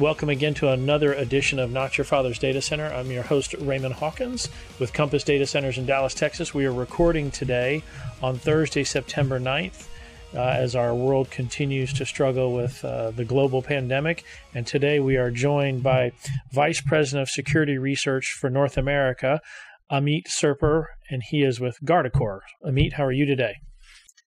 Welcome again to another edition of Not Your Father's Data Center. I'm your host, Raymond Hawkins, with Compass Data Centers in Dallas, Texas. We are recording today on Thursday, September 9th, uh, as our world continues to struggle with uh, the global pandemic. And today we are joined by Vice President of Security Research for North America, Amit Serper, and he is with Guardicore. Amit, how are you today?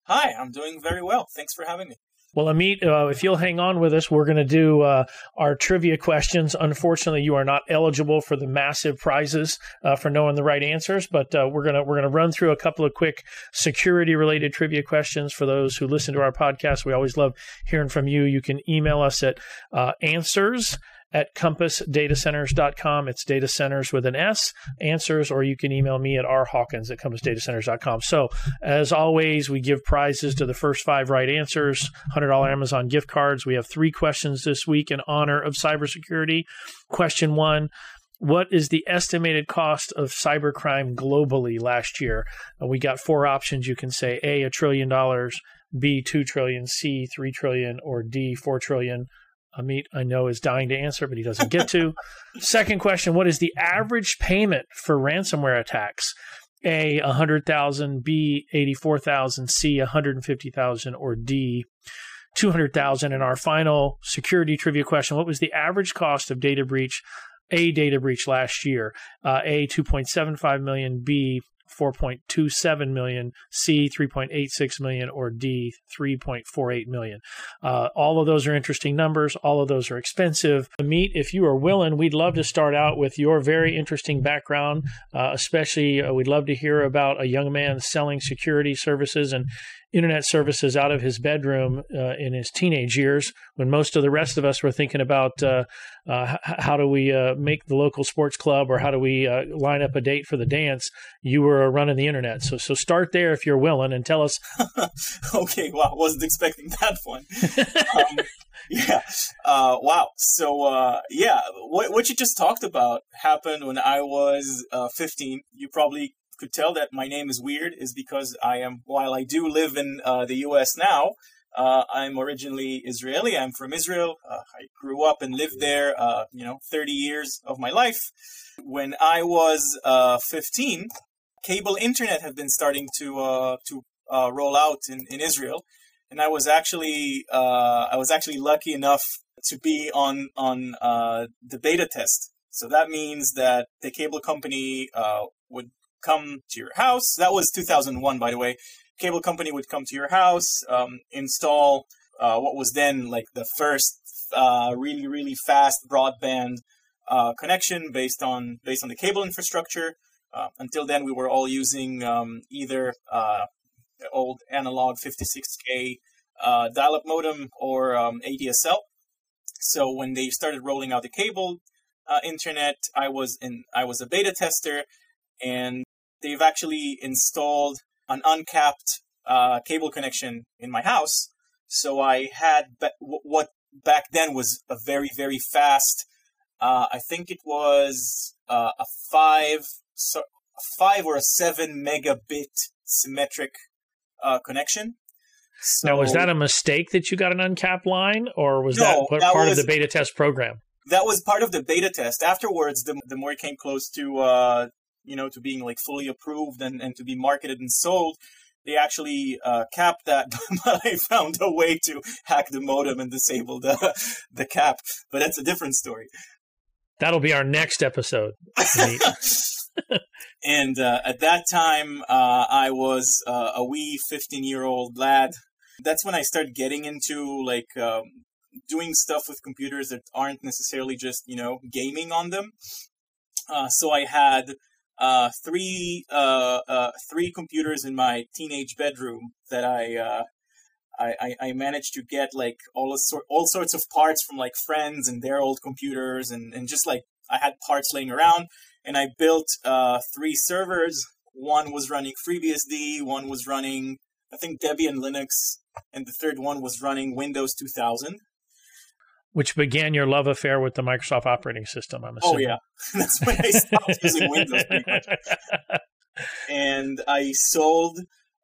Hi, I'm doing very well. Thanks for having me. Well, Amit, uh, if you'll hang on with us, we're going to do uh, our trivia questions. Unfortunately, you are not eligible for the massive prizes uh, for knowing the right answers, but uh, we're gonna we're gonna run through a couple of quick security related trivia questions for those who listen to our podcast. We always love hearing from you. You can email us at uh, answers at compassdatacenters.com. It's data centers with an S, answers, or you can email me at rhawkins at compassdatacenters.com. So, as always, we give prizes to the first five right answers, $100 Amazon gift cards. We have three questions this week in honor of cybersecurity. Question one what is the estimated cost of cybercrime globally last year? Uh, we got four options. You can say A, a trillion dollars, B, two trillion, C, three trillion, or D, four trillion. Amit, I know, is dying to answer, but he doesn't get to. Second question What is the average payment for ransomware attacks? A, 100,000, B, 84,000, C, 150,000, or D, 200,000. And our final security trivia question What was the average cost of data breach? A data breach last year, uh, A 2.75 million, B 4.27 million, C 3.86 million, or D 3.48 million. Uh, all of those are interesting numbers. All of those are expensive. Amit, if you are willing, we'd love to start out with your very interesting background. Uh, especially, uh, we'd love to hear about a young man selling security services and internet services out of his bedroom uh, in his teenage years when most of the rest of us were thinking about uh, uh, how do we uh, make the local sports club or how do we uh, line up a date for the dance you were running the internet. So so start there if you're willing and tell us okay wow wasn't expecting that one. Um, yeah uh, wow. So yeah what, what you just talked about happened when i was 15 you probably could tell that my name is weird is because I am, while I do live in uh, the U.S. now, uh, I'm originally Israeli. I'm from Israel. Uh, I grew up and lived there, uh, you know, 30 years of my life. When I was uh, 15, cable internet had been starting to uh, to roll out in, in Israel, and I was actually I was actually lucky enough to be on on the beta test. So that means that the cable company would come to your house. That was 2001, by the way. Cable company would come to your house, um, install uh, what was then like the first uh, really really fast broadband uh, connection based on based on the cable infrastructure. Uh, until then, we were all using um, either uh, old analog 56k uh, dial-up modem or um, ADSL. So when they started rolling out the cable internet, I was in I was a beta tester, and they've actually installed an uncapped uh, cable connection in my house. So I had be- what back then was a very very fast. Uh, I think it was uh, a five, so a five or a seven megabit symmetric uh, connection. So, now, was that a mistake that you got an uncapped line, or was no, that, that part was, of the beta test program? That was part of the beta test. Afterwards, the, the more it came close to uh, you know, to being like fully approved and, and to be marketed and sold, they actually uh, capped that, but I found a way to hack the modem and disable the the cap. But that's a different story. That'll be our next episode. and uh, at that time, uh, I was uh, a wee fifteen-year-old lad. That's when I started getting into like um, doing stuff with computers that aren't necessarily just you know gaming on them. Uh, so I had uh, three uh, uh, three computers in my teenage bedroom that I, uh, I, I managed to get like all sort all sorts of parts from like friends and their old computers and, and just like I had parts laying around and I built uh, three servers. One was running FreeBSD, one was running I think Debian Linux, and the third one was running Windows 2000 which began your love affair with the Microsoft operating system. I'm assuming. Oh yeah, that's when I stopped using Windows. Pretty much. And I sold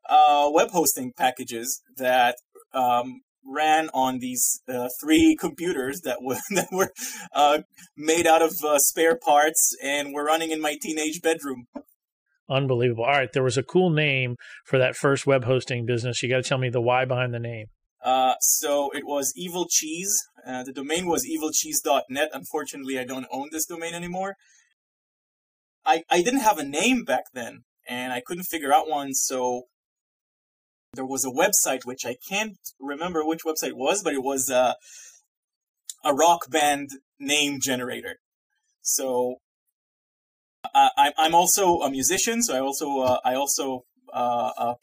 uh, web hosting packages that um, ran on these uh, three computers that were that were uh, made out of uh, spare parts and were running in my teenage bedroom. Unbelievable. All right, there was a cool name for that first web hosting business. You got to tell me the why behind the name. Uh, so it was Evil Cheese. Uh, the domain was evilcheese.net. Unfortunately, I don't own this domain anymore. I, I didn't have a name back then, and I couldn't figure out one, so there was a website which I can't remember which website was, but it was uh, a rock band name generator. So uh, I, I'm also a musician, so I also uh, I also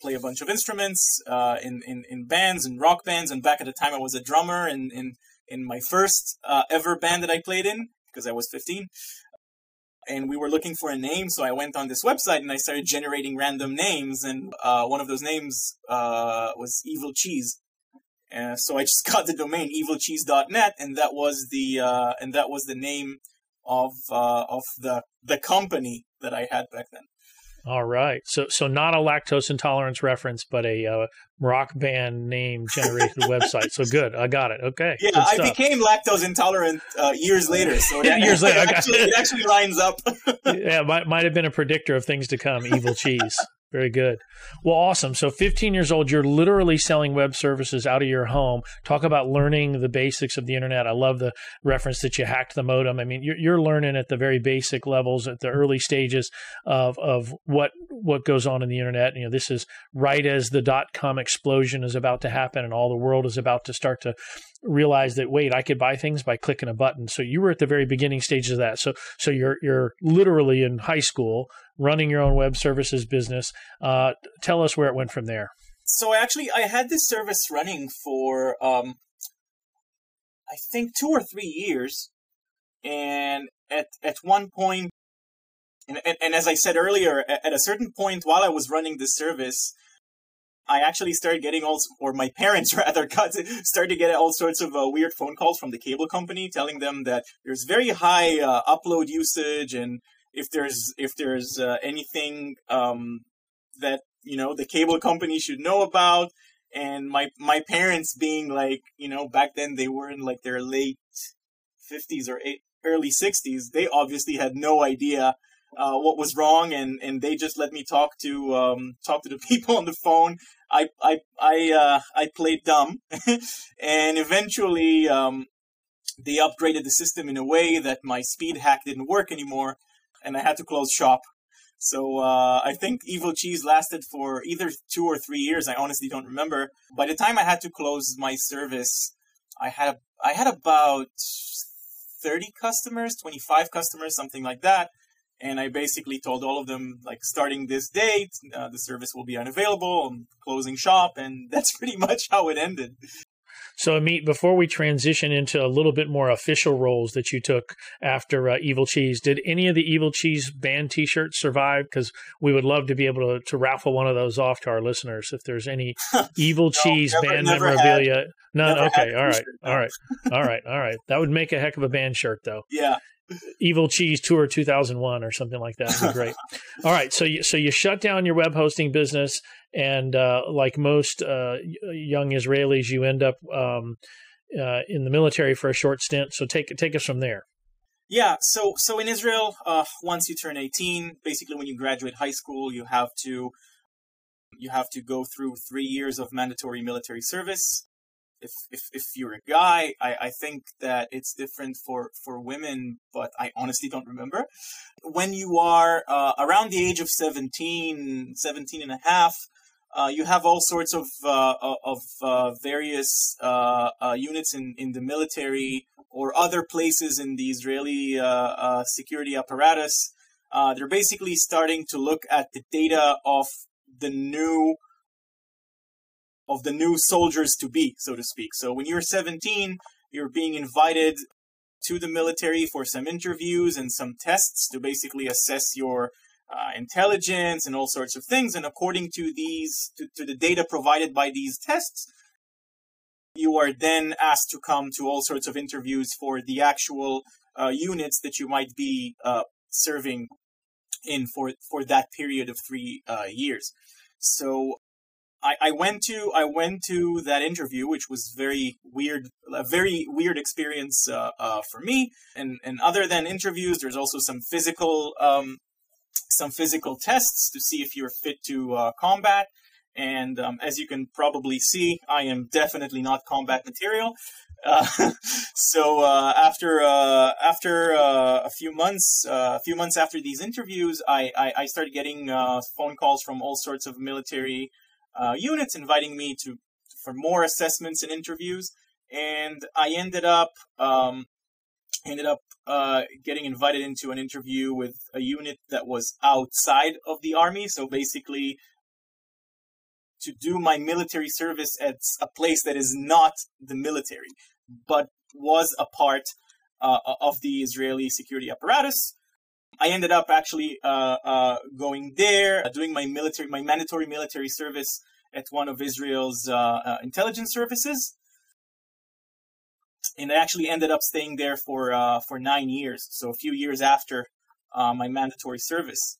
play a bunch of instruments uh, in, in in bands and rock bands. And back at the time, I was a drummer in in in my first uh, ever band that I played in because I was 15. And we were looking for a name, so I went on this website and I started generating random names. And uh, one of those names uh, was Evil Cheese. so I just got the domain evilcheese.net, and that was the and that was the name of of the the company that I had back then. All right. So so not a lactose intolerance reference, but a uh, rock band name generated website. So good. I got it. Okay. Yeah, I became lactose intolerant uh, years later. So years later, it actually, it actually lines up. yeah, might might have been a predictor of things to come. Evil cheese. Very good. Well, awesome. So, 15 years old, you're literally selling web services out of your home. Talk about learning the basics of the internet. I love the reference that you hacked the modem. I mean, you're, you're learning at the very basic levels, at the early stages of of what what goes on in the internet. You know, this is right as the dot com explosion is about to happen, and all the world is about to start to realize that wait, I could buy things by clicking a button. So you were at the very beginning stages of that. So so you're you're literally in high school running your own web services business. Uh, tell us where it went from there. So actually, I had this service running for um, I think two or three years, and at at one point, and, and, and as I said earlier, at, at a certain point while I was running this service, I actually started getting all, or my parents rather, got started to get all sorts of uh, weird phone calls from the cable company telling them that there's very high uh, upload usage and if there's if there's uh, anything um, that you know the cable company should know about. And my my parents being like you know back then they were in like their late 50s or eight, early 60s they obviously had no idea uh, what was wrong and and they just let me talk to um, talk to the people on the phone i i i uh, i played dumb and eventually um, they upgraded the system in a way that my speed hack didn't work anymore and I had to close shop. So uh, I think Evil Cheese lasted for either two or three years. I honestly don't remember. By the time I had to close my service, I had I had about thirty customers, twenty five customers, something like that. And I basically told all of them, like, starting this date, uh, the service will be unavailable. I'm closing shop, and that's pretty much how it ended. So, Amit, before we transition into a little bit more official roles that you took after uh, Evil Cheese, did any of the Evil Cheese band T-shirts survive? Because we would love to be able to, to raffle one of those off to our listeners. If there's any Evil no, Cheese never, band never memorabilia, had, none. Okay, all right, all right, all right, all right. That would make a heck of a band shirt, though. Yeah. Evil Cheese Tour 2001 or something like that. Would be great. All right, so you, so you shut down your web hosting business, and uh, like most uh, young Israelis, you end up um, uh, in the military for a short stint. So take take us from there. Yeah, so so in Israel, uh, once you turn 18, basically when you graduate high school, you have to you have to go through three years of mandatory military service if if if you're a guy, I, I think that it's different for for women, but I honestly don't remember. When you are uh, around the age of 17, 17 and a half, uh, you have all sorts of uh, of uh, various uh, uh, units in, in the military or other places in the Israeli security apparatus. they're basically starting to look at the data of the new of the new soldiers to be, so to speak. So when you're 17, you're being invited to the military for some interviews and some tests to basically assess your uh, intelligence and all sorts of things. And according to these, to, to the data provided by these tests, you are then asked to come to all sorts of interviews for the actual uh, units that you might be uh, serving in for for that period of three uh, years. So I, I went to I went to that interview, which was very weird, a very weird experience uh, uh, for me. And and other than interviews, there's also some physical um, some physical tests to see if you're fit to uh, combat. And um, as you can probably see, I am definitely not combat material. Uh, so uh, after uh, after uh, a few months, uh, a few months after these interviews, I, I, I started getting uh, phone calls from all sorts of military units inviting me to for more assessments and interviews, and I ended up um, ended up getting invited into an interview with a unit that was outside of the army. So basically, to do my military service at a place that is not the military, but was a part uh, of the Israeli security apparatus. I ended up actually uh, uh, going there, uh, doing my military, my mandatory military service at one of Israel's uh, uh, intelligence services, and I actually ended up staying there for for nine years. So a few years after my mandatory service.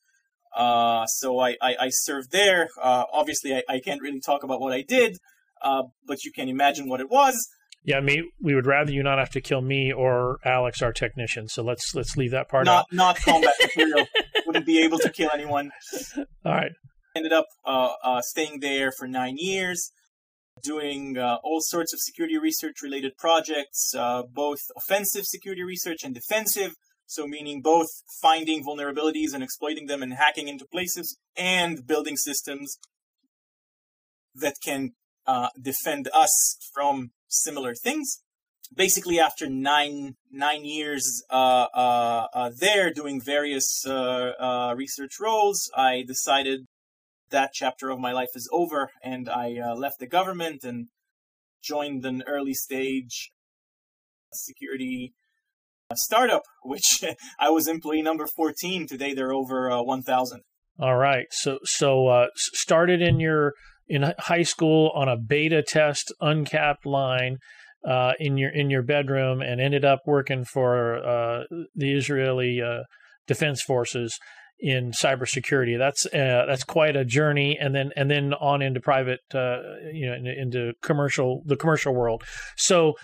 Uh, so I, I, I, served there. Uh, obviously, I, I, can't really talk about what I did, uh, but you can imagine what it was. Yeah, me. We would rather you not have to kill me or Alex, our technician. So let's let's leave that part not, out. Not combat material. Wouldn't be able to kill anyone. All right. Ended up uh, uh, staying there for nine years, doing all sorts of security research related projects, both offensive security research and defensive so, meaning both finding vulnerabilities and exploiting them and hacking into places, and building systems that can uh, defend us from similar things. Basically, after nine nine years uh, uh, uh there doing various uh, uh, research roles, I decided that chapter of my life is over, and I left the government and joined an early stage security startup, which I was employee number 14. Today they're over uh, 1,000. All right. So so uh, started in your in high school on a beta test uncapped line uh, in your in your bedroom and ended up working for uh, the Israeli uh, Defense Forces in cybersecurity. That's uh, that's quite a journey, and then and then on into private, uh, you know, into commercial the commercial world. So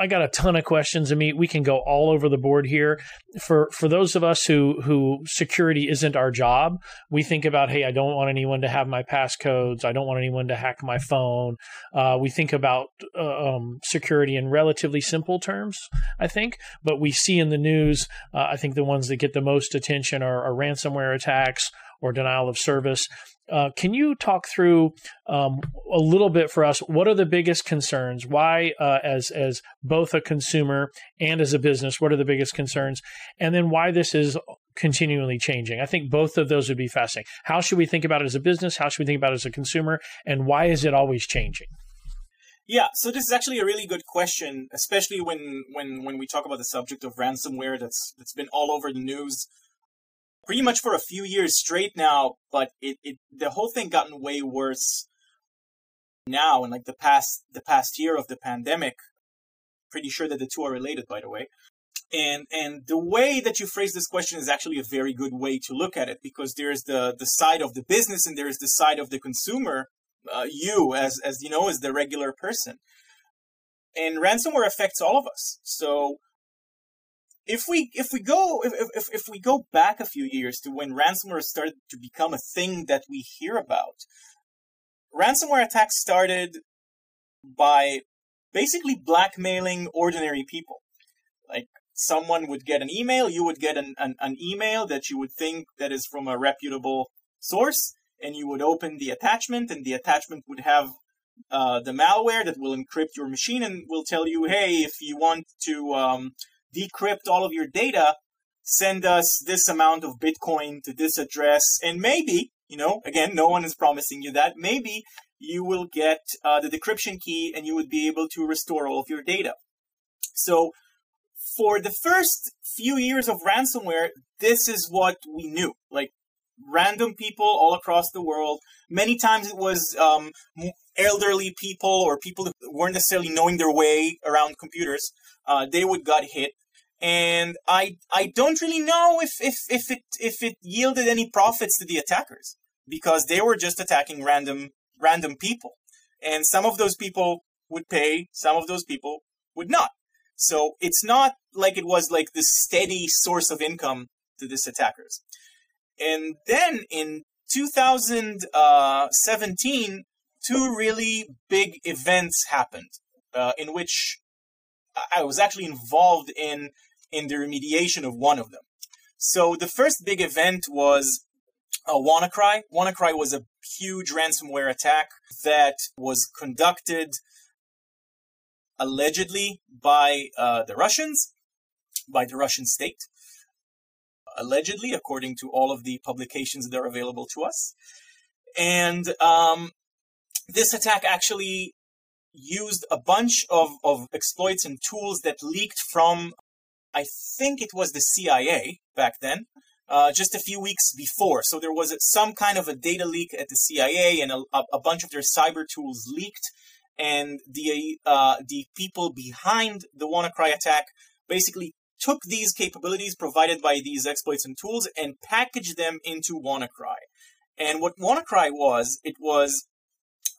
I got a ton of questions. I mean, we can go all over the board here. For for those of us who who security isn't our job, we think about, hey, I don't want anyone to have my passcodes. I don't want anyone to hack my phone. Uh, we think about uh, um, security in relatively simple terms, I think. But we see in the news, uh, I think the ones that get the most attention are, are ransomware attacks or denial of service. Uh, can you talk through um, a little bit for us? What are the biggest concerns? Why, uh, as as both a consumer and as a business, what are the biggest concerns? And then why this is continually changing? I think both of those would be fascinating. How should we think about it as a business? How should we think about it as a consumer? And why is it always changing? Yeah, so this is actually a really good question, especially when when when we talk about the subject of ransomware that's that's been all over the news pretty much for a few years straight now, but it, it the whole thing gotten way worse now in like the past the past year of the pandemic. Pretty sure that the two are related, by the way. And and the way that you phrase this question is actually a very good way to look at it because there's the the side of the business and there's the side of the consumer. Uh, you as as you know as the regular person. And ransomware affects all of us. So if we if we go if, if, if we go back a few years to when ransomware started to become a thing that we hear about, ransomware attacks started by basically blackmailing ordinary people. Like someone would get an email, you would get an, an, an email that you would think that is from a reputable source, and you would open the attachment, and the attachment would have uh, the malware that will encrypt your machine and will tell you, hey, if you want to um, decrypt all of your data, send us this amount of Bitcoin to this address, and maybe, you know, again, no one is promising you that, maybe you will get uh, the decryption key and you would be able to restore all of your data. So, for the first few years of ransomware, this is what we knew. Like, random people all across the world. Many times it was um, elderly people or people who weren't necessarily knowing their way around computers. Uh, they would got hit and I I don't really know if if if it if it yielded any profits to the attackers because they were just attacking random random people. And some of those people would pay, some of those people would not. So it's not like it was like the steady source of income to these attackers. And then in 2017, two really big events happened uh, in which I was actually involved in in the remediation of one of them. So the first big event was uh, WannaCry. WannaCry was a huge ransomware attack that was conducted allegedly by uh, the Russians, by the Russian state. Allegedly, according to all of the publications that are available to us. And um, this attack actually used a bunch of, of exploits and tools that leaked from, I think it was the CIA back then, uh, just a few weeks before. So there was some kind of a data leak at the CIA, and a, a bunch of their cyber tools leaked. And the uh, the people behind the WannaCry attack basically took these capabilities provided by these exploits and tools and packaged them into WannaCry. And what WannaCry was, it was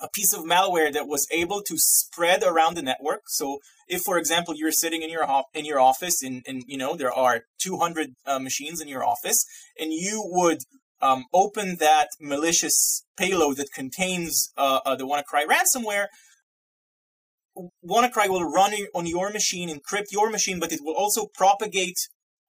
a piece of malware that was able to spread around the network. So if, for example, you're sitting in your in your office and, and you know there are 200 uh, machines in your office, and you would um, open that malicious payload that contains uh, uh, the WannaCry ransomware, WannaCry will run on your machine, encrypt your machine, but it will also propagate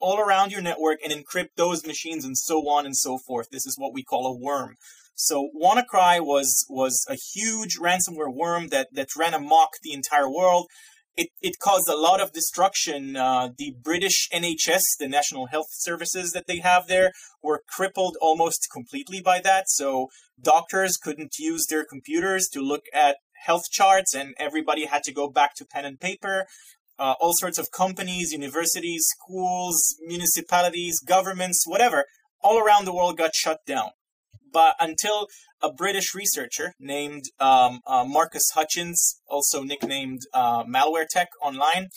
all around your network and encrypt those machines and so on and so forth. This is what we call a worm. So WannaCry was was a huge ransomware worm that that ran amok the entire world. It, it caused a lot of destruction. Uh, the British NHS, the National Health Services that they have there, were crippled almost completely by that. So doctors couldn't use their computers to look at health charts, and everybody had to go back to pen and paper. Uh, all sorts of companies, universities, schools, municipalities, governments, whatever, all around the world got shut down but until a British researcher named um, uh, Marcus Hutchins, also nicknamed uh, Malware Tech Online,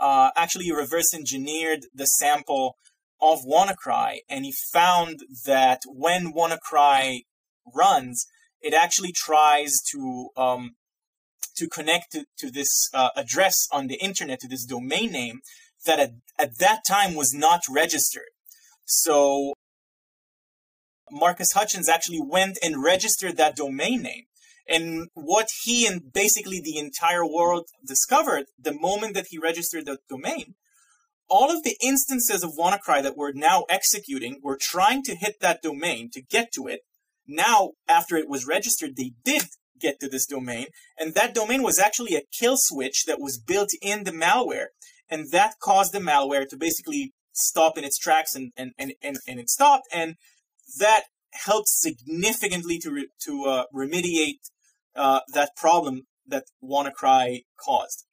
uh, actually reverse engineered the sample of WannaCry, and he found that when WannaCry runs, it actually tries to um, to connect to, to this uh, address on the internet, to this domain name that at, at that time was not registered. So Marcus Hutchins actually went and registered that domain name. And what he and basically the entire world discovered the moment that he registered that domain, all of the instances of WannaCry that we're now executing were trying to hit that domain to get to it. Now, after it was registered, they did get to this domain, and that domain was actually a kill switch that was built in the malware, and that caused the malware to basically stop in its tracks, and and and and, and it stopped, and that helps significantly to re- to uh, remediate uh, that problem that WannaCry caused.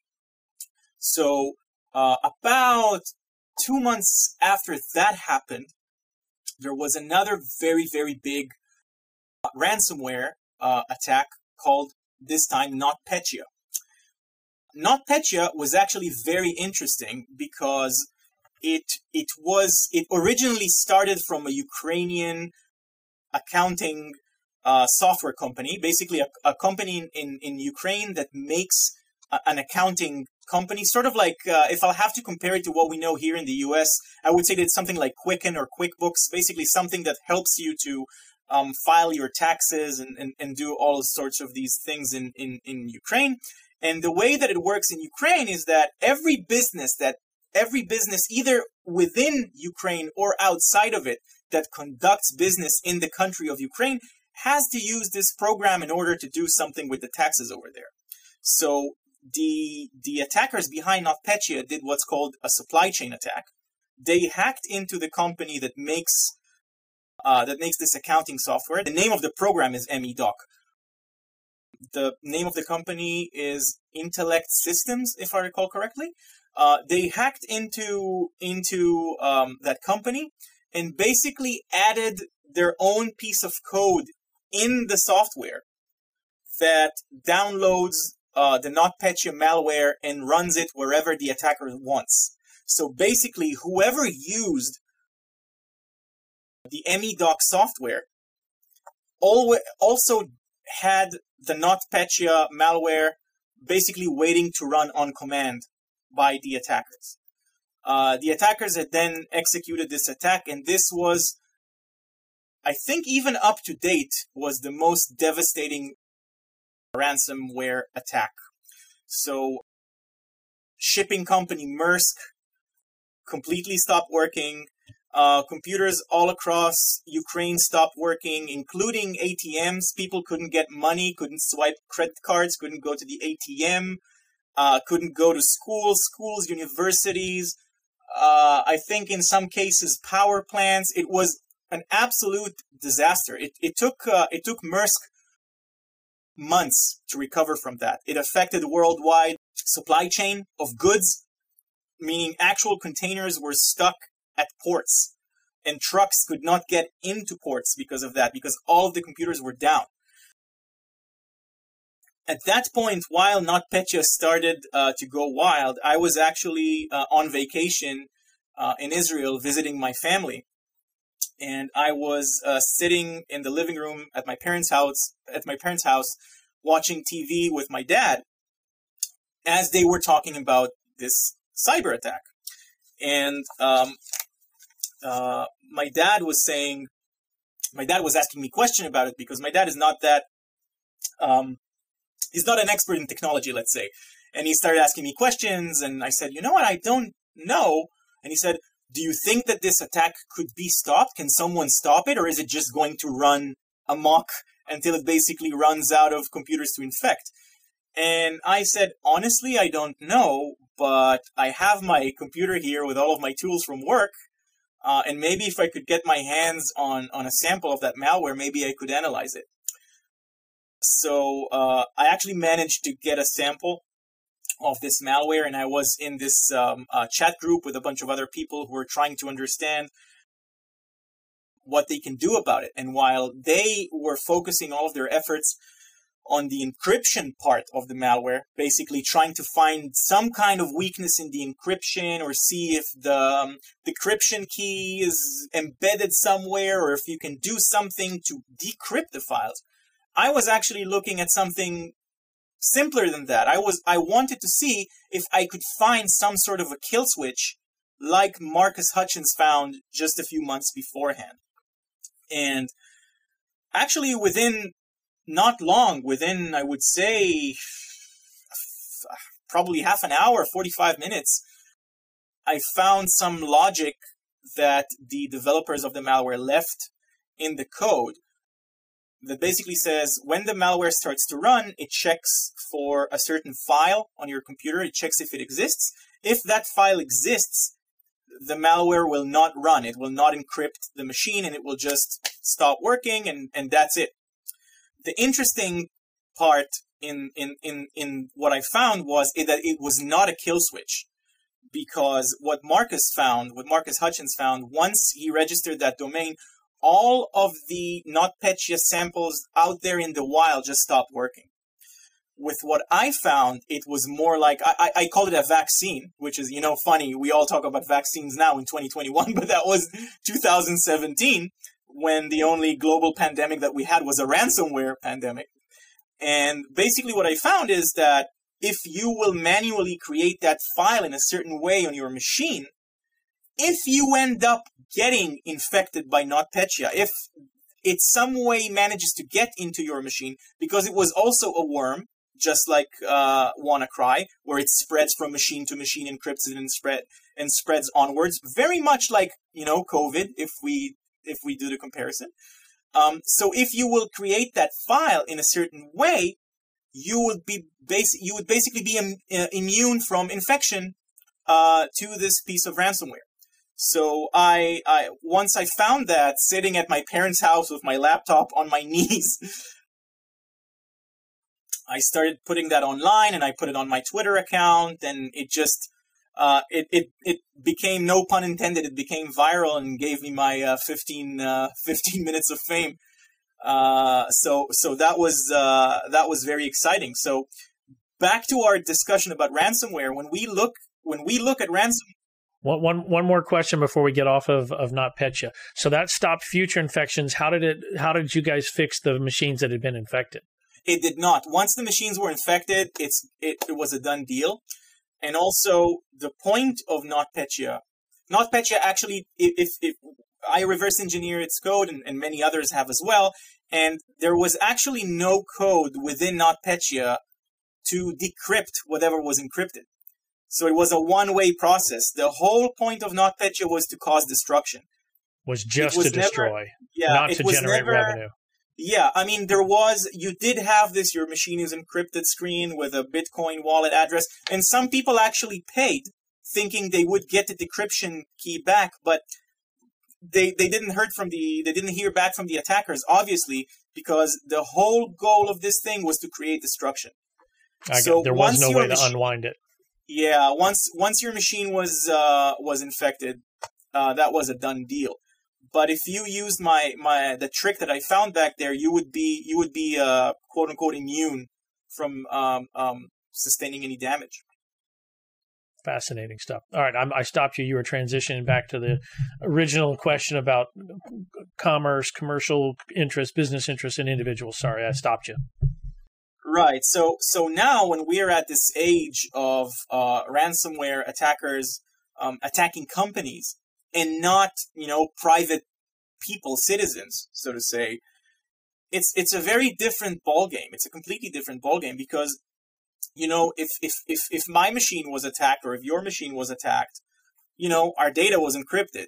So uh, about two months after that happened, there was another very very big uh, ransomware uh, attack called this time NotPetya. NotPetya was actually very interesting because it it was it originally started from a Ukrainian accounting uh, software company, basically a, a company in, in Ukraine that makes a, an accounting company, sort of like uh, if I'll have to compare it to what we know here in the US, I would say that it's something like Quicken or QuickBooks, basically something that helps you to um, file your taxes and, and, and do all sorts of these things in, in, in Ukraine. And the way that it works in Ukraine is that every business that every business, either within Ukraine or outside of it, that conducts business in the country of Ukraine has to use this program in order to do something with the taxes over there. So the the attackers behind NotPetya did what's called a supply chain attack. They hacked into the company that makes uh, that makes this accounting software. The name of the program is MEDoc. The name of the company is Intellect Systems, if I recall correctly. Uh, they hacked into into um, that company and basically added their own piece of code in the software that downloads uh, the NotPetya malware and runs it wherever the attacker wants. So basically, whoever used the MEDoc software also had the NotPetya malware basically waiting to run on command by the attackers. Uh, the attackers had then executed this attack, and this was, I think, even up to date, was the most devastating ransomware attack. So, shipping company Maersk completely stopped working. Uh, computers all across Ukraine stopped working, including ATMs. People couldn't get money, couldn't swipe credit cards, couldn't go to the ATM, uh, couldn't go to schools, schools, universities. Uh, I think in some cases power plants. It was an absolute disaster. It, it took uh, it took Maersk months to recover from that. It affected worldwide supply chain of goods, meaning actual containers were stuck at ports and trucks could not get into ports because of that because all of the computers were down at that point while NotPetya started uh, to go wild i was actually uh, on vacation uh, in israel visiting my family. And i was uh, sitting in the living room at my parents house at my parents house watching tv with my dad as they were talking about this cyber attack. And um, uh, my dad was saying, my dad was asking me question about it because my dad is not that, um, he's not an expert in technology, let's say. And he started asking me questions, and I said, you know what, I don't know. And he said, do you think that this attack could be stopped? Can someone stop it, or is it just going to run amok until it basically runs out of computers to infect? And I said, honestly, I don't know, but I have my computer here with all of my tools from work, uh, and maybe if I could get my hands on, on a sample of that malware, maybe I could analyze it. So uh, I actually managed to get a sample of this malware, and I was in this um, uh, chat group with a bunch of other people who were trying to understand what they can do about it. And while they were focusing all of their efforts on the encryption part of the malware, basically trying to find some kind of weakness in the encryption or see if the um, decryption key is embedded somewhere or if you can do something to decrypt the files. I was actually looking at something simpler than that. I was I wanted to see if I could find some sort of a kill switch like Marcus Hutchins found just a few months beforehand. And actually within not long, within, I would say, probably half an hour, 45 minutes, I found some logic that the developers of the malware left in the code that basically says when the malware starts to run, it checks for a certain file on your computer, it checks if it exists. If that file exists, the malware will not run. It will not encrypt the machine and it will just stop working and, and that's it the interesting part in, in, in, in what I found was that it was not a kill switch. Because what Marcus found, what Marcus Hutchins found, once he registered that domain, all of the NotPetya samples out there in the wild just stopped working. With what I found, it was more like I, I call it a vaccine, which is you know funny. We all talk about vaccines now in 2021, but that was 2017 when the only global pandemic that we had was a ransomware pandemic. And basically, what I found is that if you will manually create that file in a certain way on your machine, if you end up getting infected by NotPetya, if it some way manages to get into your machine, because it was also a worm, just like uh, WannaCry, where it spreads from machine to machine, encrypts it, and spread and spreads onwards, very much like you know COVID. If we if we do the comparison. Um, so if you will create that file in a certain way, you would be basi- you would basically be Im- uh, immune from infection uh, to this piece of ransomware. So I, I once I found that sitting at my parents' house with my laptop on my knees, I started putting that online and I put it on my Twitter account and it just uh, it, it, it became, no pun intended, it became viral and gave me my uh, 15, uh, 15 minutes of fame. Uh, so so that was uh, that was very exciting. So back to our discussion about ransomware. When we look when we look at ransom. One, one, one more question before we get off of, of NotPetya. So that stopped future infections. How did it? How did you guys fix the machines that had been infected? It did not. Once the machines were infected, it's it, it was a done deal. And also the point of NotPetya, NotPetya actually, if, if I reverse engineer its code, and, and many others have as well, and there was actually no code within NotPetya to decrypt whatever was encrypted. So it was a one-way process. The whole point of NotPetya was to cause destruction. Was just was to never, destroy, yeah, not to generate never, revenue. Yeah, I mean, there was, you did have this, your machine is encrypted screen with a Bitcoin wallet address, and some people actually paid thinking they would get the decryption key back, but they, they didn't heard from the, they didn't hear back from the attackers, obviously, because the whole goal of this thing was to create destruction. I so there was no way to unwind it. Yeah, once once your machine was uh, was infected, uh, that was a done deal. But if you used my my the trick that I found back there, you would be you would be uh, quote unquote immune from um, um, sustaining any damage. Fascinating stuff. All right, I stopped you. You were transitioning back to the original question about commerce, commercial interest, business interest, and individuals. Sorry, I stopped you. Right. So so now when we are at this age of uh, ransomware attackers um, attacking companies and not you know private people, citizens, so to say, it's it's a very different ball game. It's a completely different ball game because you know if if if if my machine was attacked or if your machine was attacked, you know our data was encrypted.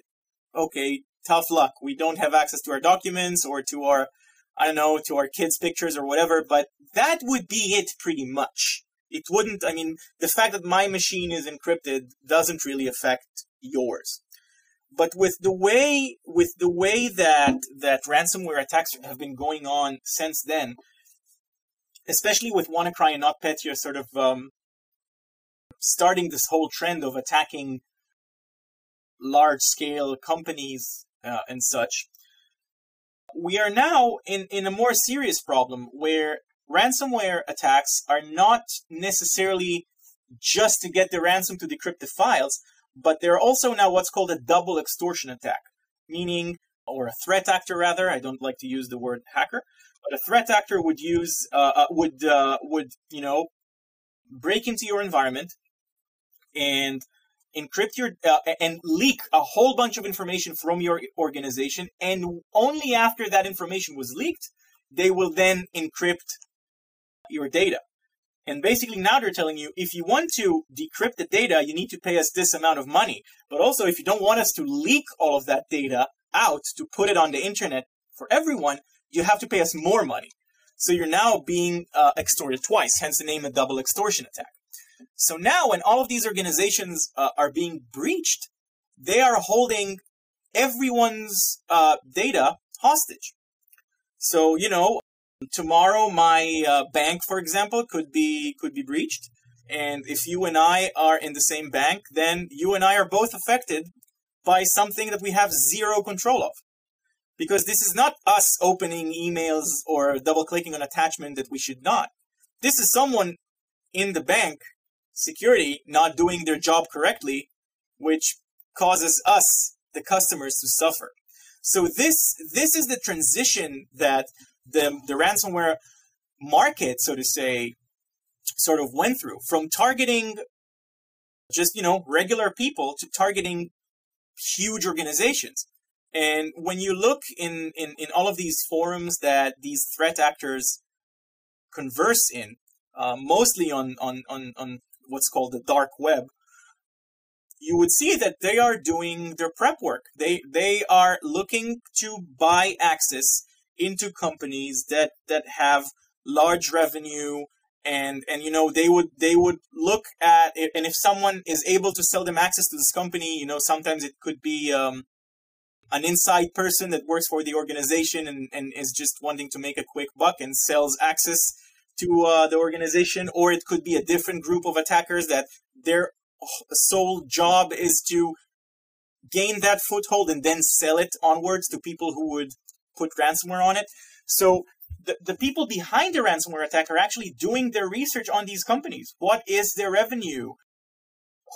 Okay, tough luck. We don't have access to our documents or to our I don't know, to our kids' pictures or whatever, but that would be it pretty much. It wouldn't, I mean, the fact that my machine is encrypted doesn't really affect yours. But with the way, with the way that, that ransomware attacks have been going on since then, especially with WannaCry and NotPetya sort of, um, starting this whole trend of attacking large scale companies uh, and such, we are now in, in a more serious problem where ransomware attacks are not necessarily just to get the ransom to decrypt the files, but they're also now what's called a double extortion attack, meaning, or a threat actor rather, I don't like to use the word hacker, but a threat actor would use, uh, uh, would, uh, would, you know, break into your environment and encrypt your uh, and leak a whole bunch of information from your organization and only after that information was leaked they will then encrypt your data. And basically now they're telling you if you want to decrypt the data you need to pay us this amount of money. But also if you don't want us to leak all of that data out to put it on the internet for everyone you have to pay us more money. So you're now being uh, extorted twice hence the name a double extortion attack so now, when all of these organizations uh, are being breached, they are holding everyone's uh, data hostage. So you know, tomorrow my uh, bank, for example, could be could be breached, and if you and I are in the same bank, then you and I are both affected by something that we have zero control of. Because this is not us opening emails or double clicking on attachment that we should not. This is someone in the bank security not doing their job correctly, which causes us, the customers, to suffer. So this this is the transition that the the ransomware market, so to say, sort of went through from targeting just you know regular people to targeting huge organizations. And when you look in, in, in all of these forums that these threat actors converse in, uh, mostly on, on, on, on what's called the dark web, you would see that they are doing their prep work. They they are looking to buy access into companies that that have large revenue and and you know they would they would look at it and if someone is able to sell them access to this company you know sometimes it could be um, an inside person that works for the organization and, and is just wanting to make a quick buck and sells access to uh, the organization, or it could be a different group of attackers that their sole job is to gain that foothold and then sell it onwards to people who would put ransomware on it. So the, the people behind the ransomware attack are actually doing their research on these companies. What is their revenue?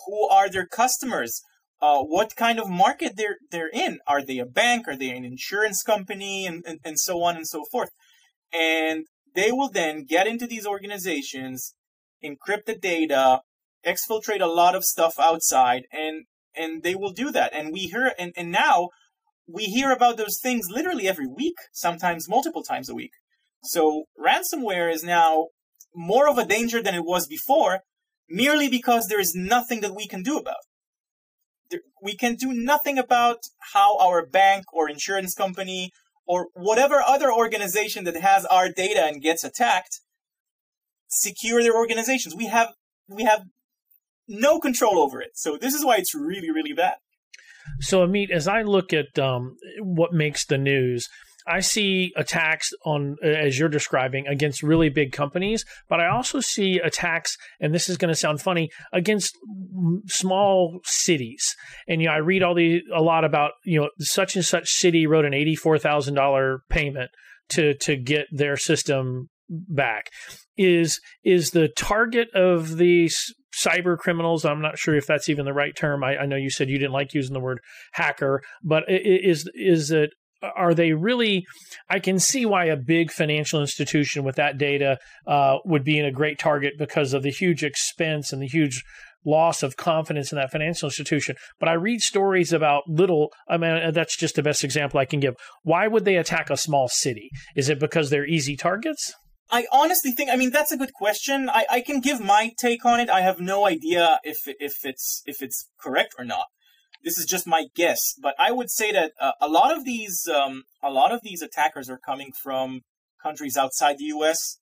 Who are their customers? Uh, what kind of market they're they're in? Are they a bank? Are they an insurance company? And, and, and so on and so forth. And they will then get into these organizations, encrypt the data, exfiltrate a lot of stuff outside, and and they will do that. And we hear and, and now we hear about those things literally every week, sometimes multiple times a week. So ransomware is now more of a danger than it was before, merely because there is nothing that we can do about. We can do nothing about how our bank or insurance company or whatever other organization that has our data and gets attacked secure their organizations. We have we have no control over it. So this is why it's really really bad. So Amit, as I look at um, what makes the news, I see attacks on, uh, as you're describing, against really big companies, but I also see attacks, and this is going to sound funny, against small cities. And you know, I read all the a lot about you know such and such city wrote an eighty four thousand dollar payment to to get their system back. Is is the target of these cyber criminals? I'm not sure if that's even the right term. I, I know you said you didn't like using the word hacker, but is is it are they really i can see why a big financial institution with that data uh, would be in a great target because of the huge expense and the huge loss of confidence in that financial institution but i read stories about little i mean that's just the best example i can give why would they attack a small city is it because they're easy targets I honestly think. I mean, that's a good question. I, I can give my take on it. I have no idea if if it's if it's correct or not this is just my guess, but I would say that uh, a lot of these um, a lot of these attackers are coming from countries outside the U.S.,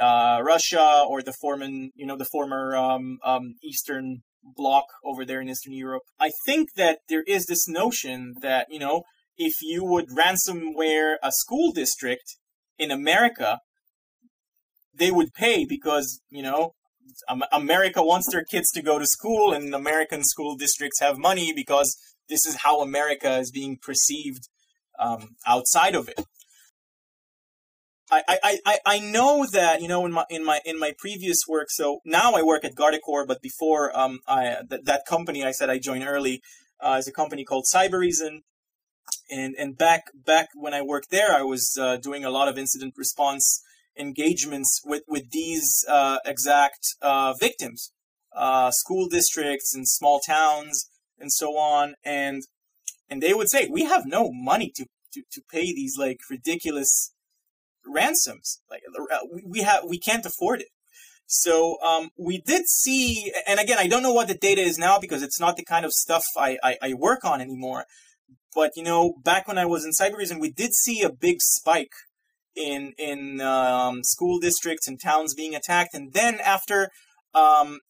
uh, Russia, or the former you know the former um, um, Eastern bloc over there in Eastern Europe. I think that there is this notion that you know if you would ransomware a school district in America, they would pay because you know America wants their kids to go to school, and American school districts have money because this is how America is being perceived um, outside of it. I, I, I, I know that you know in my in my in my previous work. So now I work at Guardicore, but before um I th- that company I said I joined early uh, is a company called Cybereason, and and back back when I worked there, I was uh, doing a lot of incident response engagements with with these uh, exact uh, victims, uh, school districts and small towns and so on, and and they would say we have no money to to, to pay these like ridiculous ransoms. Like uh, we have we can't afford it. So um, we did see, and again, I don't know what the data is now because it's not the kind of stuff I, I, I work on anymore. But you know, back when I was in Cybereason, we did see a big spike in in um, school districts and towns being attacked, and then after, um,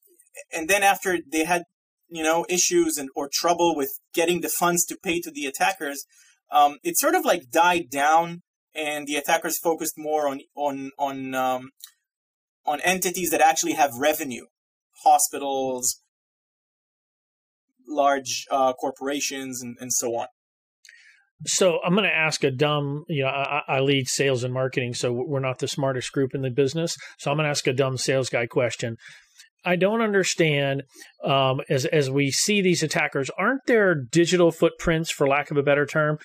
and then after they had you know issues and or trouble with getting the funds to pay to the attackers, um, it sort of like died down, and the attackers focused more on on on um, on entities that actually have revenue, hospitals, large uh, corporations, and, and so on. So I'm going to ask a dumb, you know, I, I, lead sales and marketing, so we're not the smartest group in the business. So I'm going to ask a dumb sales guy question. I don't understand um, as as we see these attackers. Aren't there digital footprints, for lack of a better term?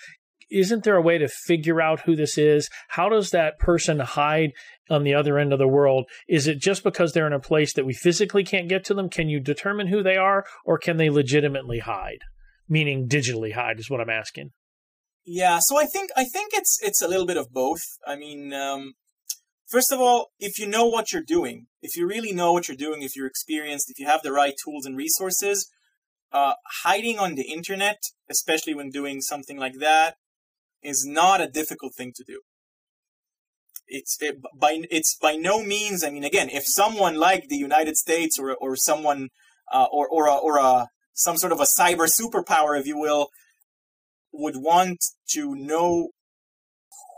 Isn't there a way to figure out who this is? How does that person hide on the other end of the world? Is it just because they're in a place that we physically can't get to them? Can you determine who they are, or can they legitimately hide? Meaning digitally hide is what I'm asking. Yeah, so I think I think it's it's a little bit of both. I mean, um, first of all, if you know what you're doing, if you really know what you're doing, if you're experienced, if you have the right tools and resources, uh, hiding on the internet, especially when doing something like that, is not a difficult thing to do. It's it, by it's by no means. I mean, again, if someone like the United States or or someone uh, or or a, or a some sort of a cyber superpower, if you will, would want to know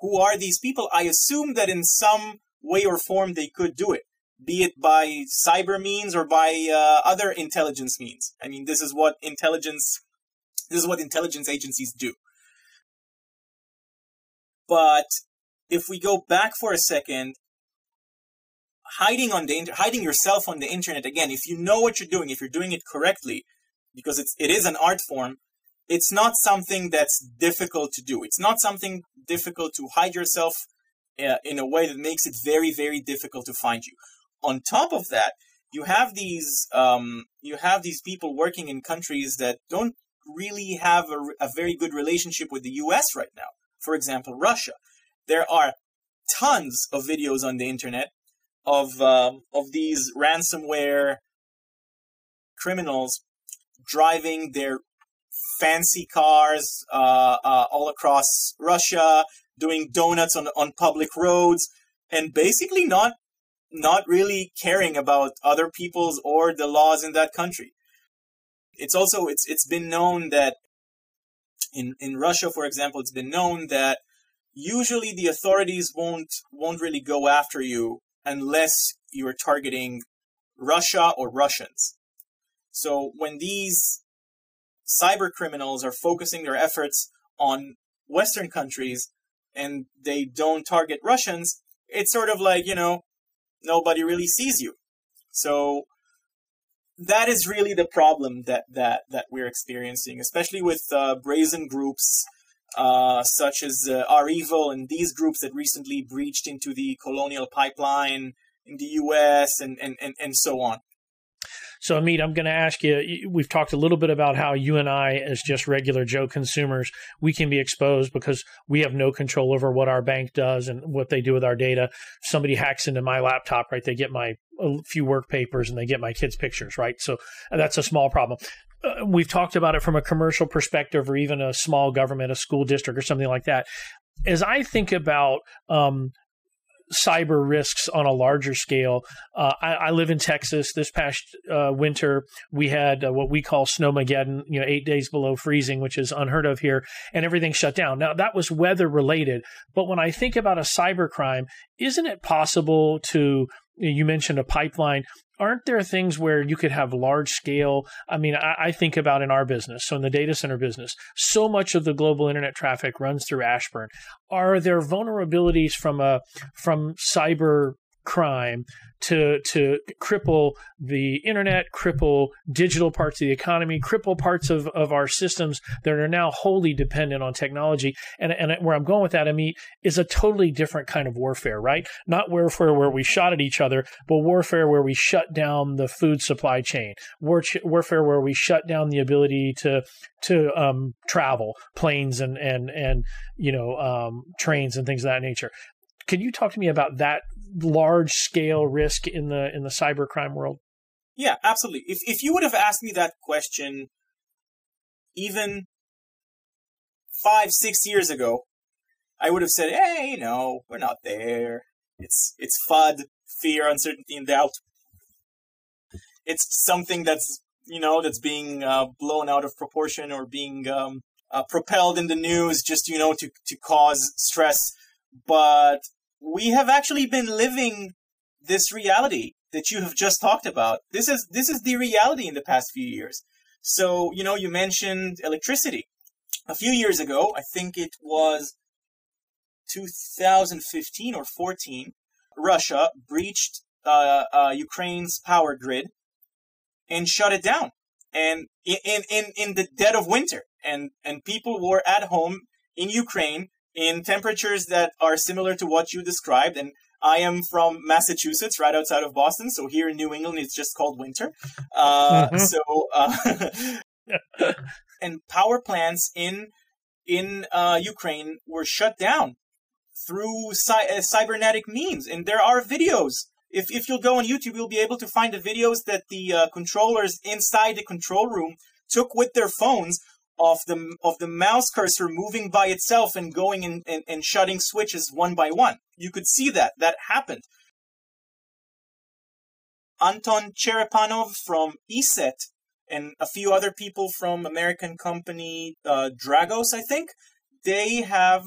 who are these people, I assume that in some way or form they could do it, be it by cyber means or by uh, other intelligence means. I mean, this is what intelligence, this is what intelligence agencies do. But if we go back for a second, hiding on the inter- hiding yourself on the internet again, if you know what you're doing, if you're doing it correctly, because it's it is an art form, it's not something that's difficult to do. It's not something difficult to hide yourself uh, in a way that makes it very, very difficult to find you. On top of that, you have these um, you have these people working in countries that don't really have a, a very good relationship with the U.S. right now. For example, Russia. There are tons of videos on the internet of um, of these ransomware criminals driving their fancy cars uh, uh, all across Russia, doing donuts on on public roads, and basically not not really caring about other people's or the laws in that country. It's also it's it's been known that in in Russia, for example, it's been known that usually the authorities won't won't really go after you unless you are targeting Russia or Russians. So when these cyber criminals are focusing their efforts on Western countries and they don't target Russians, it's sort of like, you know, nobody really sees you. So that is really the problem that that that we're experiencing, especially with uh, brazen groups uh, such as uh, REvil and these groups that recently breached into the colonial pipeline in the U.S. and and and, and so on. So, Amit, I'm going to ask you. We've talked a little bit about how you and I, as just regular Joe consumers, we can be exposed because we have no control over what our bank does and what they do with our data. Somebody hacks into my laptop, right? They get my a few work papers and they get my kids' pictures, right? So that's a small problem. Uh, we've talked about it from a commercial perspective or even a small government, a school district or something like that. As I think about um, cyber risks on a larger scale. Uh, I, I, live in Texas. This past uh, winter, we had uh, what we call snowmageddon, you know, eight days below freezing, which is unheard of here, and everything shut down. Now, that was weather related. But when I think about a cyber crime, isn't it possible to you mentioned a pipeline aren't there things where you could have large scale? I mean, I, I, think about in our business, so in the data center business, so much of the global internet traffic runs through Ashburn. Are there vulnerabilities from a from cyber crime to to cripple the internet, cripple digital parts of the economy, cripple parts of, of our systems that are now wholly dependent on technology. And and where I'm going with that, I mean, is a totally different kind of warfare, right? Not warfare where we shot at each other, but warfare where we shut down the food supply chain, War, warfare where we shut down the ability to to um, travel, planes and and and you know um, trains and things of that nature. Can you talk to me about that large scale risk in the in the cybercrime world? Yeah, absolutely. If if you would have asked me that question even five, six years ago, I would have said, "Hey, no, we're not there. It's it's FUD, fear, uncertainty, and doubt. It's something that's you know that's being uh, blown out of proportion or being um, uh, propelled in the news just you know to to cause stress." But we have actually been living this reality that you have just talked about. This is this is the reality in the past few years. So, you know, you mentioned electricity. A few years ago, I think it was 2015 or 14, Russia breached uh, uh, Ukraine's power grid and shut it down. And in, in, in the dead of winter, and, and people were at home in Ukraine in temperatures that are similar to what you described. And I am from Massachusetts, right outside of Boston. So here in New England, it's just called winter. Uh, mm-hmm. So, uh, and power plants in in uh, Ukraine were shut down through cy- uh, cybernetic means, and there are videos. If if you'll go on YouTube, you'll be able to find the videos that the uh, controllers inside the control room took with their phones of the of the mouse cursor moving by itself and going and, and, and shutting switches one by one. You could see that. That happened. Anton Cherepanov from ESET and a few other people from American company uh, Dragos, I think, they have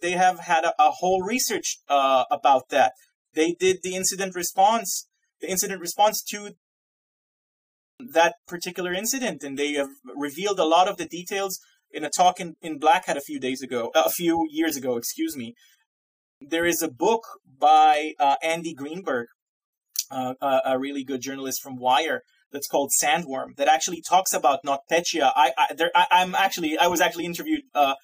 they have had a, a whole research uh, about that. They did the incident response, the incident response to that particular incident, and they have revealed a lot of the details in a talk in, in Black Hat a few days ago, a few years ago, excuse me. There is a book by uh, Andy Greenberg, uh, a really good journalist from Wired, that's called Sandworm, that actually talks about NotPetya. I, I, there, I am actually, I was actually interviewed uh,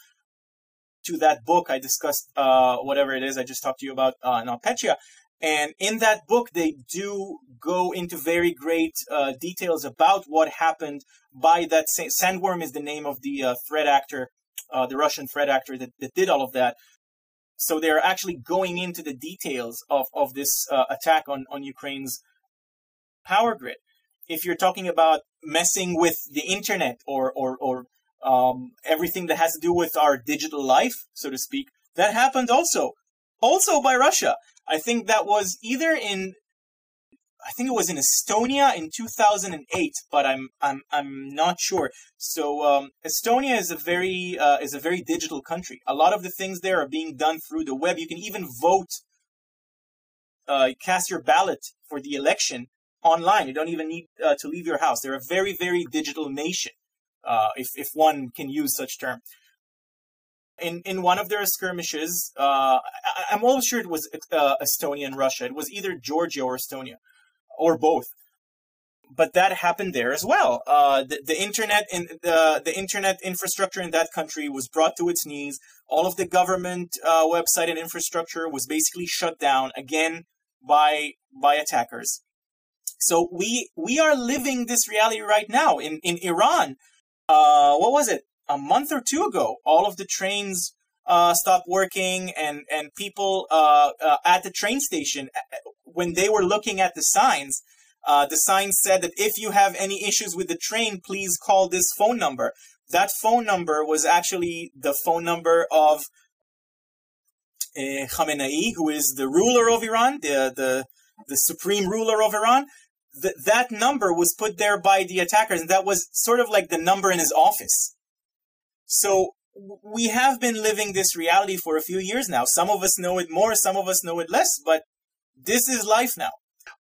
to that book, I discussed uh, whatever it is I just talked to you about uh, NotPetya. And in that book, they do go into very great uh, details about what happened by that. Sa- Sandworm is the name of the uh, threat actor, uh, the Russian threat actor that, that did all of that. So they're actually going into the details of, of this uh, attack on, on Ukraine's power grid. If you're talking about messing with the internet or, or, or um, everything that has to do with our digital life, so to speak, that happened also, also by Russia. I think that was either in, I think it was in Estonia in 2008, but I'm I'm I'm not sure. So um, Estonia is a very uh, is a very digital country. A lot of the things there are being done through the web. You can even vote, uh, cast your ballot for the election online. You don't even need uh, to leave your house. They're a very very digital nation, uh, if if one can use such term in in one of their skirmishes, uh, I, am almost sure it was uh, Estonia and Russia. It was either Georgia or Estonia, or both. But that happened there as well. Uh, the, the internet in the the internet infrastructure in that country was brought to its knees. All of the government uh, website and infrastructure was basically shut down again by by attackers. So we we are living this reality right now in in Iran. Uh, what was it? A month or two ago, all of the trains uh, stopped working, and and people uh, uh, at the train station, when they were looking at the signs, uh, the sign said that if you have any issues with the train, please call this phone number. That phone number was actually the phone number of uh, Khamenei, who is the ruler of Iran, the the the supreme ruler of Iran. Th- that number was put there by the attackers, and that was sort of like the number in his office. So we have been living this reality for a few years now. Some of us know it more, some of us know it less, but this is life now.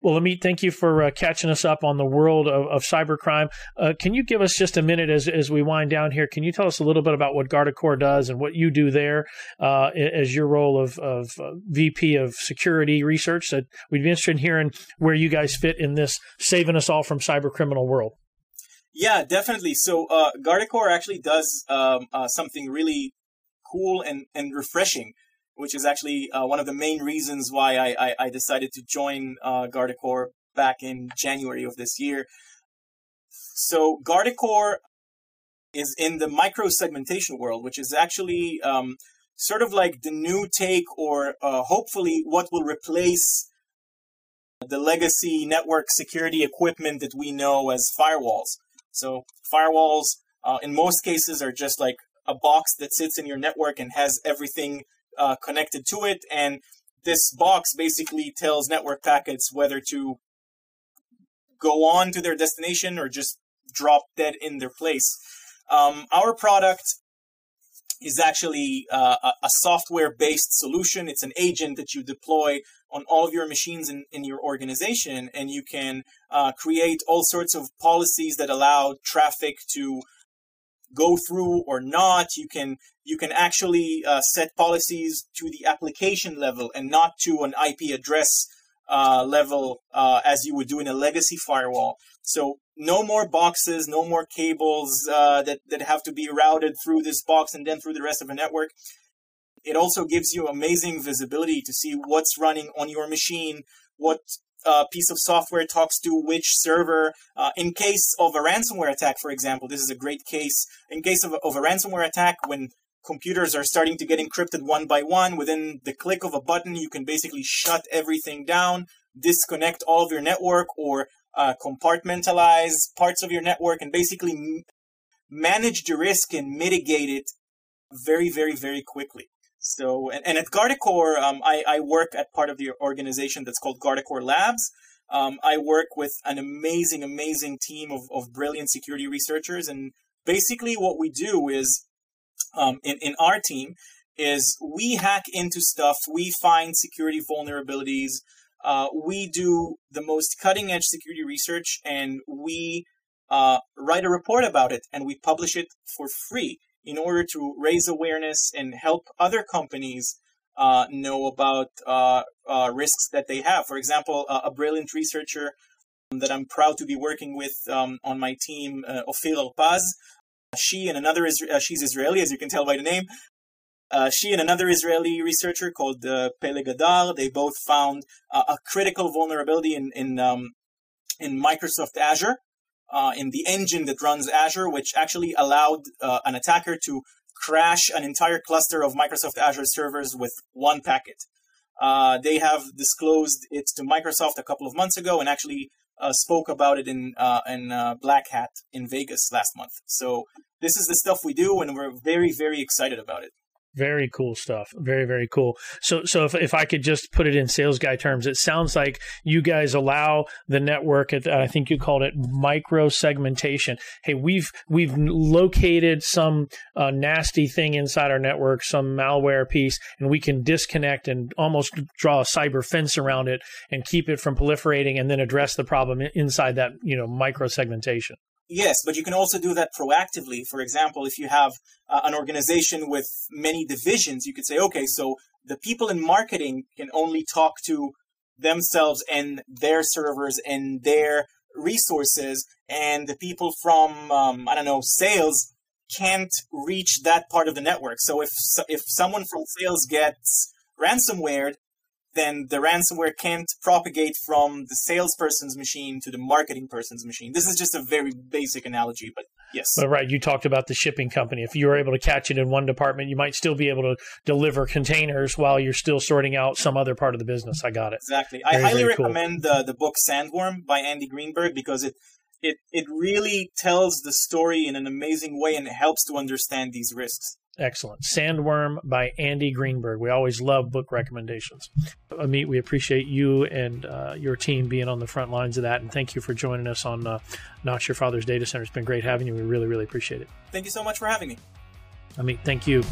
Well, Amit, thank you for uh, catching us up on the world of, of cybercrime. Uh, can you give us just a minute as, as we wind down here? Can you tell us a little bit about what Guardicore does and what you do there uh, as your role of, of uh, VP of Security Research? That we'd be interested in hearing where you guys fit in this saving us all from cybercriminal world. Yeah, definitely. So uh, actually does um, uh, something really cool and, and refreshing, which is actually uh, one of the main reasons why I, I, I decided to join uh, back in January of this year. So Guardicore is in the micro segmentation world, which is actually um, sort of like the new take or uh, hopefully what will replace the legacy network security equipment that we know as firewalls. So firewalls, uh, in most cases, are just like a box that sits in your network and has everything uh, connected to it. And this box basically tells network packets whether to go on to their destination or just drop dead in their place. Um, our product is actually uh, a software based solution. It's an agent that you deploy on all of your machines in, in your organization, and you can uh, create all sorts of policies that allow traffic to go through or not. You can you can actually uh, set policies to the application level and not to an IP address uh, level uh, as you would do in a legacy firewall. So no more boxes, no more cables uh, that that have to be routed through this box and then through the rest of the network. It also gives you amazing visibility to see what's running on your machine, what uh, piece of software talks to which server. Uh, in case of a ransomware attack, for example, this is a great case. In case of, of a ransomware attack, when computers are starting to get encrypted one by one, within the click of a button, you can basically shut everything down, disconnect all of your network, or uh, compartmentalize parts of your network, and basically m- manage the risk and mitigate it very, very, very quickly. So, and, and at Guardicore, um, I, I work at part of the organization that's called Guardicore Labs. Um, I work with an amazing, amazing team of, of brilliant security researchers. And basically, what we do is um, in, in our team is we hack into stuff, we find security vulnerabilities, uh, we do the most cutting edge security research, and we uh, write a report about it and we publish it for free in order to raise awareness and help other companies uh, know about uh, uh, risks that they have. For example, a brilliant researcher that I'm proud to be working with um, on my team, uh, Ophir Harpaz, she and another, uh, she's Israeli, as you can tell by the name, uh, she and another Israeli researcher called uh, Peleg Hadar, they both found uh, a critical vulnerability in in, um, in Microsoft Azure, uh, in the engine that runs Azure, which actually allowed uh, an attacker to crash an entire cluster of Microsoft Azure servers with one packet. Uh, they have disclosed it to Microsoft a couple of months ago and actually uh, spoke about it in uh, in uh, Black Hat in Vegas last month. So this is the stuff we do, and we're very very excited about it. Very cool stuff. Very, very cool. So, so if, if I could just put it in sales guy terms, it sounds like you guys allow the network at, I think you called it micro segmentation. Hey, we've, we've located some uh, nasty thing inside our network, some malware piece, and we can disconnect and almost draw a cyber fence around it and keep it from proliferating and then address the problem inside that, you know, micro segmentation. Yes, but you can also do that proactively. For example, if you have uh, an organization with many divisions, you could say, okay, so the people in marketing can only talk to themselves and their servers and their resources, and the people from um, I don't know sales can't reach that part of the network. So if if someone from sales gets ransomware, then the ransomware can't propagate from the salesperson's machine to the marketing person's machine. This is just a very basic analogy, but yes. But right, you talked about the shipping company. If you were able to catch it in one department, you might still be able to deliver containers while you're still sorting out some other part of the business. I got it. Exactly. Very, I highly recommend cool. the, the book Sandworm by Andy Greenberg because it it it really tells the story in an amazing way and it helps to understand these risks. Excellent. Sandworm by Andy Greenberg. We always love book recommendations. Amit, we appreciate you and uh, your team being on the front lines of that. And thank you for joining us on uh, Not Your Father's Data Center. It's been great having you. We really, really appreciate it. Thank you so much for having me. Amit, thank you.